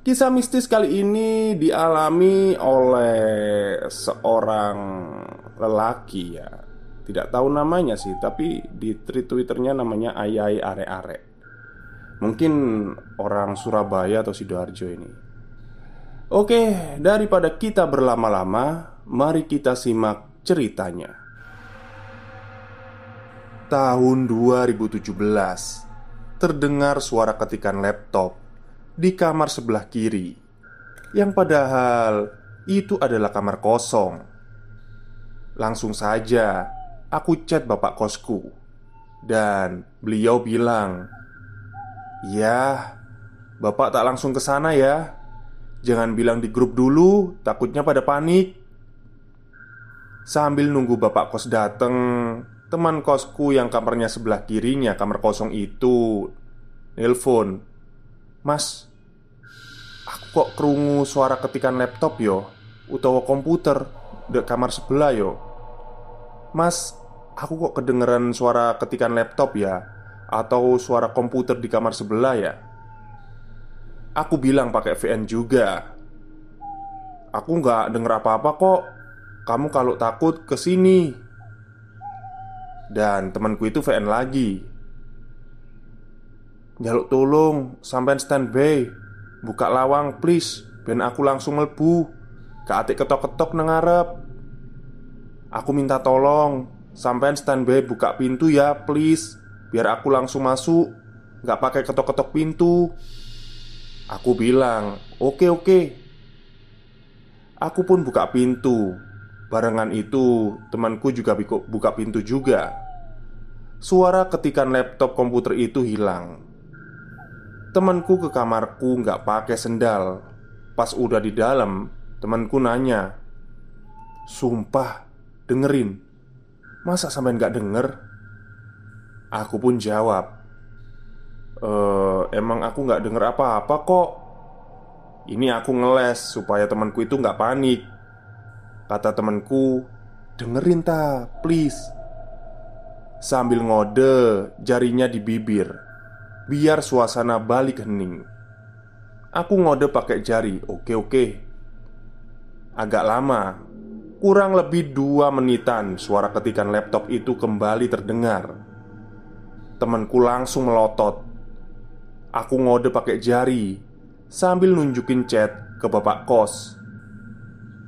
Kisah mistis kali ini dialami oleh seorang lelaki ya. Tidak tahu namanya sih Tapi di twitternya namanya Ayai Are Are Mungkin orang Surabaya atau Sidoarjo ini. Oke, daripada kita berlama-lama Mari kita simak ceritanya. Tahun 2017 Terdengar suara ketikan laptop di kamar sebelah kiri, yang padahal itu adalah kamar kosong. Langsung saja aku chat bapak kosku, dan beliau bilang, "Ya, bapak tak langsung ke sana ya. Jangan bilang di grup dulu, takutnya pada panik." Sambil nunggu bapak kos dateng, teman kosku yang kamarnya sebelah kirinya kamar kosong itu nelpon Mas, kok kerungu suara ketikan laptop yo? Utawa komputer di kamar sebelah yo? Mas, aku kok kedengeran suara ketikan laptop ya? Atau suara komputer di kamar sebelah ya? Aku bilang pakai VN juga. Aku nggak denger apa-apa kok. Kamu kalau takut ke sini Dan temanku itu VN lagi. Jaluk tolong, sampean standby Buka lawang please. Ben aku langsung melbu Keatik ketok-ketok nang ngarep. Aku minta tolong. Sampean standby buka pintu ya please. Biar aku langsung masuk. Gak pakai ketok-ketok pintu. Aku bilang Oke oke. Aku pun buka pintu. Barengan itu temanku juga buka pintu juga. Suara ketikan laptop komputer itu hilang Temanku ke kamarku nggak pakai sendal. Pas udah di dalam Temanku nanya Sumpah Dengerin Masa sampai nggak denger? Aku pun jawab e, Emang aku nggak denger apa-apa kok. Ini aku ngeles Supaya temanku itu nggak panik. Kata temanku Dengerin ta, please. Sambil ngode Jarinya di bibir Biar suasana balik hening Aku ngode pakai jari Oke oke. Agak lama Kurang lebih dua menitan Suara ketikan laptop itu kembali terdengar. Temanku langsung melotot. Aku ngode pakai jari Sambil nunjukin chat ke bapak kos.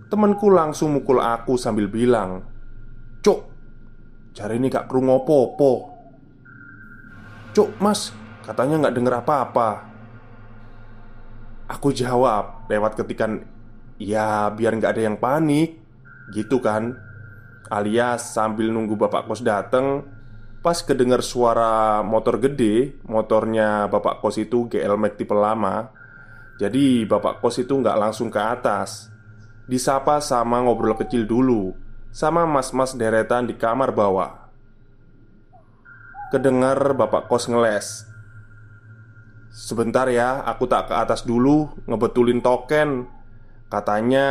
Temanku langsung mukul aku sambil bilang Cuk Jari ini gak kerungu apa-apa. Cuk mas Katanya nggak denger apa-apa. Aku jawab lewat ketikan Ya biar nggak ada yang panik. Gitu kan. Alias sambil nunggu bapak kos dateng Pas kedengar suara motor gede Motornya bapak kos itu GL Max tipe lama Jadi bapak kos itu nggak langsung ke atas. Disapa sama ngobrol kecil dulu Sama mas-mas deretan di kamar bawah Kedengar bapak kos ngeles Sebentar ya, aku tak ke atas dulu ngebetulin token. Katanya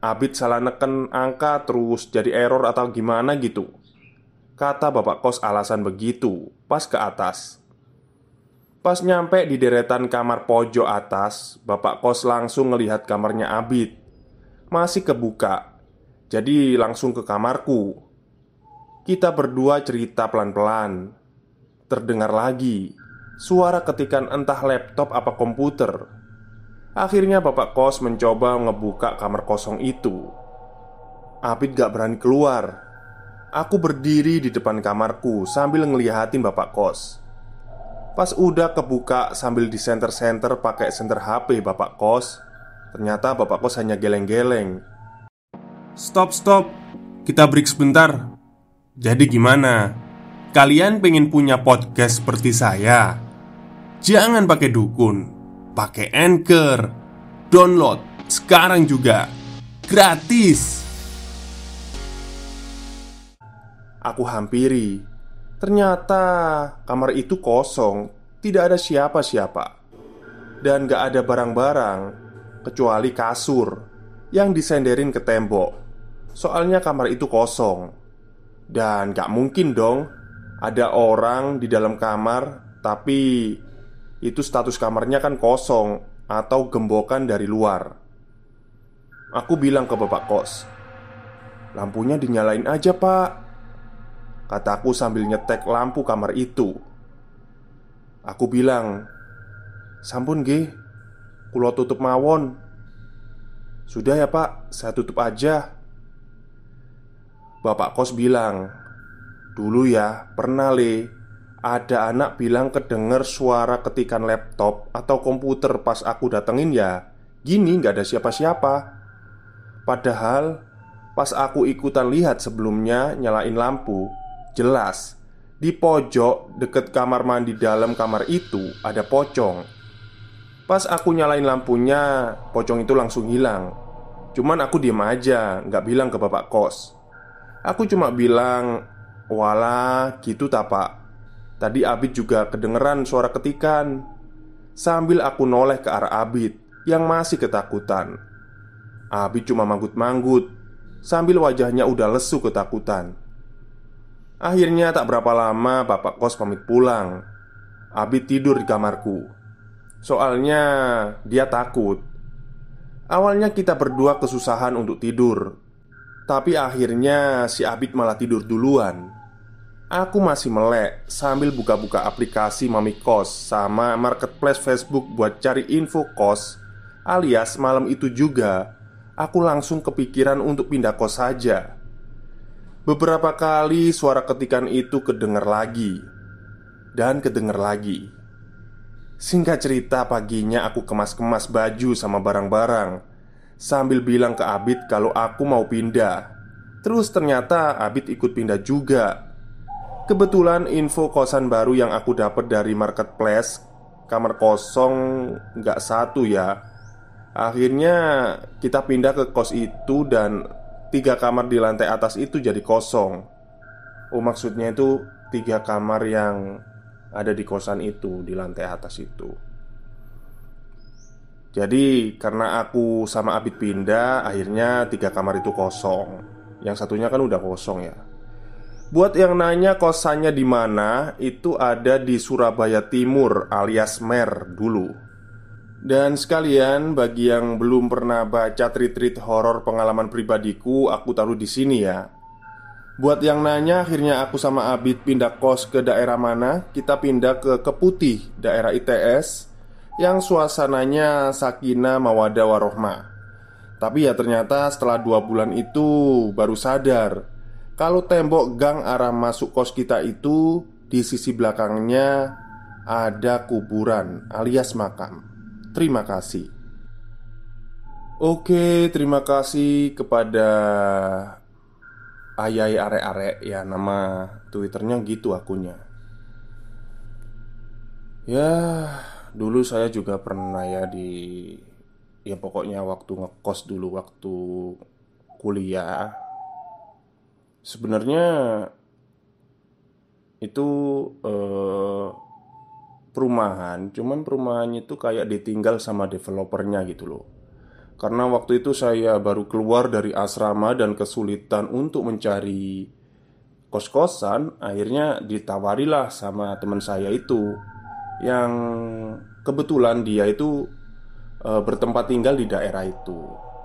Abid salah neken angka terus jadi error atau gimana gitu. Kata bapak kos alasan begitu pas ke atas. Pas nyampe di deretan kamar pojok atas, bapak kos langsung ngelihat kamarnya Abid. Masih kebuka. Jadi langsung ke kamarku. Kita berdua cerita pelan-pelan. Terdengar lagi suara ketikan entah laptop apa komputer. Akhirnya bapak kos mencoba ngebuka kamar kosong itu. Abid gak berani keluar. Aku berdiri di depan kamarku sambil ngeliatin bapak kos. Pas udah kebuka sambil di center-center pakai center HP bapak kos, ternyata bapak kos hanya geleng-geleng. Stop, stop. Kita break sebentar. Jadi gimana? Kalian pengen punya podcast seperti saya? Jangan pakai dukun, pakai Anchor. Download sekarang juga. Gratis. Aku hampiri. Ternyata kamar itu kosong, tidak ada siapa-siapa, dan gak ada barang-barang kecuali kasur yang disenderin ke tembok. Soalnya kamar itu kosong, dan gak mungkin dong ada orang di dalam kamar, tapi itu status kamarnya kan kosong atau gembokan dari luar. Aku bilang ke bapak kos, "Lampunya dinyalain aja, Pak." Kataku sambil nyetek lampu kamar itu. Aku bilang, "Sampun, G, kulo tutup mawon." Sudah ya, Pak, saya tutup aja. Bapak kos bilang, "Dulu ya, pernah le ada anak bilang kedenger suara ketikan laptop atau komputer pas aku datengin ya Gini nggak ada siapa-siapa. Padahal pas aku ikutan lihat sebelumnya nyalain lampu Jelas Di pojok deket kamar mandi dalam kamar itu ada pocong. Pas aku nyalain lampunya Pocong itu langsung hilang. Cuman aku diem aja Nggak bilang ke bapak kos. Aku cuma bilang Walah gitu tak pak Tadi Abid juga kedengeran suara ketikan. Sambil aku noleh ke arah Abid yang masih ketakutan. Abid cuma manggut-manggut Sambil wajahnya udah lesu ketakutan. Akhirnya tak berapa lama bapak kos pamit pulang. Abid tidur di kamarku. Soalnya dia takut. Awalnya kita berdua kesusahan untuk tidur. Tapi akhirnya si Abid malah tidur duluan Aku masih melek sambil buka-buka aplikasi Mami Kos sama marketplace Facebook buat cari info kos Alias malam itu juga. Aku langsung kepikiran untuk pindah kos saja. Beberapa kali suara ketikan itu kedengar lagi Dan kedengar lagi. Singkat cerita paginya aku kemas-kemas baju sama barang-barang Sambil bilang ke Abid kalau aku mau pindah. Terus ternyata Abid ikut pindah juga Kebetulan info kosan baru yang aku dapat dari marketplace Kamar kosong nggak satu ya. Akhirnya kita pindah ke kos itu dan Tiga kamar di lantai atas itu jadi kosong. Oh maksudnya itu tiga kamar yang ada di kosan itu Di lantai atas itu. Jadi karena aku sama Abid pindah Akhirnya tiga kamar itu kosong. Yang satunya kan udah kosong ya Buat yang nanya kosannya di mana, itu ada di Surabaya Timur alias Mer dulu. Dan sekalian bagi yang belum pernah baca treat-treat horor pengalaman pribadiku, aku taruh di sini ya. Buat yang nanya akhirnya aku sama Abid pindah kos ke daerah mana Kita pindah ke Keputih, daerah ITS Yang suasananya sakinah mawadah warohmah Tapi ya ternyata setelah dua bulan itu baru sadar kalau tembok gang arah masuk kos kita itu Di sisi belakangnya Ada kuburan alias makam. Terima kasih. Oke, terima kasih kepada Ayai Are-Are ya nama Twitternya gitu akunnya Ya, dulu saya juga pernah ya di Ya pokoknya waktu ngekos dulu waktu kuliah Sebenarnya itu eh, perumahan, cuman perumahannya itu kayak ditinggal sama developernya gitu loh. Karena waktu itu saya baru keluar dari asrama dan kesulitan untuk mencari kos-kosan, akhirnya ditawarilah sama teman saya itu yang kebetulan dia itu e, bertempat tinggal di daerah itu.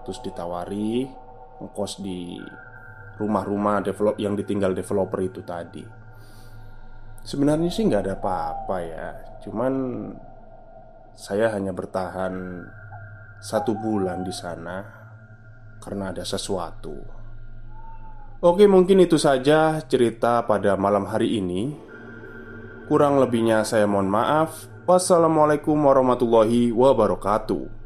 Terus ditawari ngekos di rumah-rumah develop yang ditinggal developer itu tadi. Sebenarnya sih nggak ada apa-apa ya, cuman saya hanya bertahan satu bulan di sana karena ada sesuatu. Oke, mungkin itu saja cerita pada malam hari ini. Kurang lebihnya saya mohon maaf. Wassalamualaikum warahmatullahi wabarakatuh.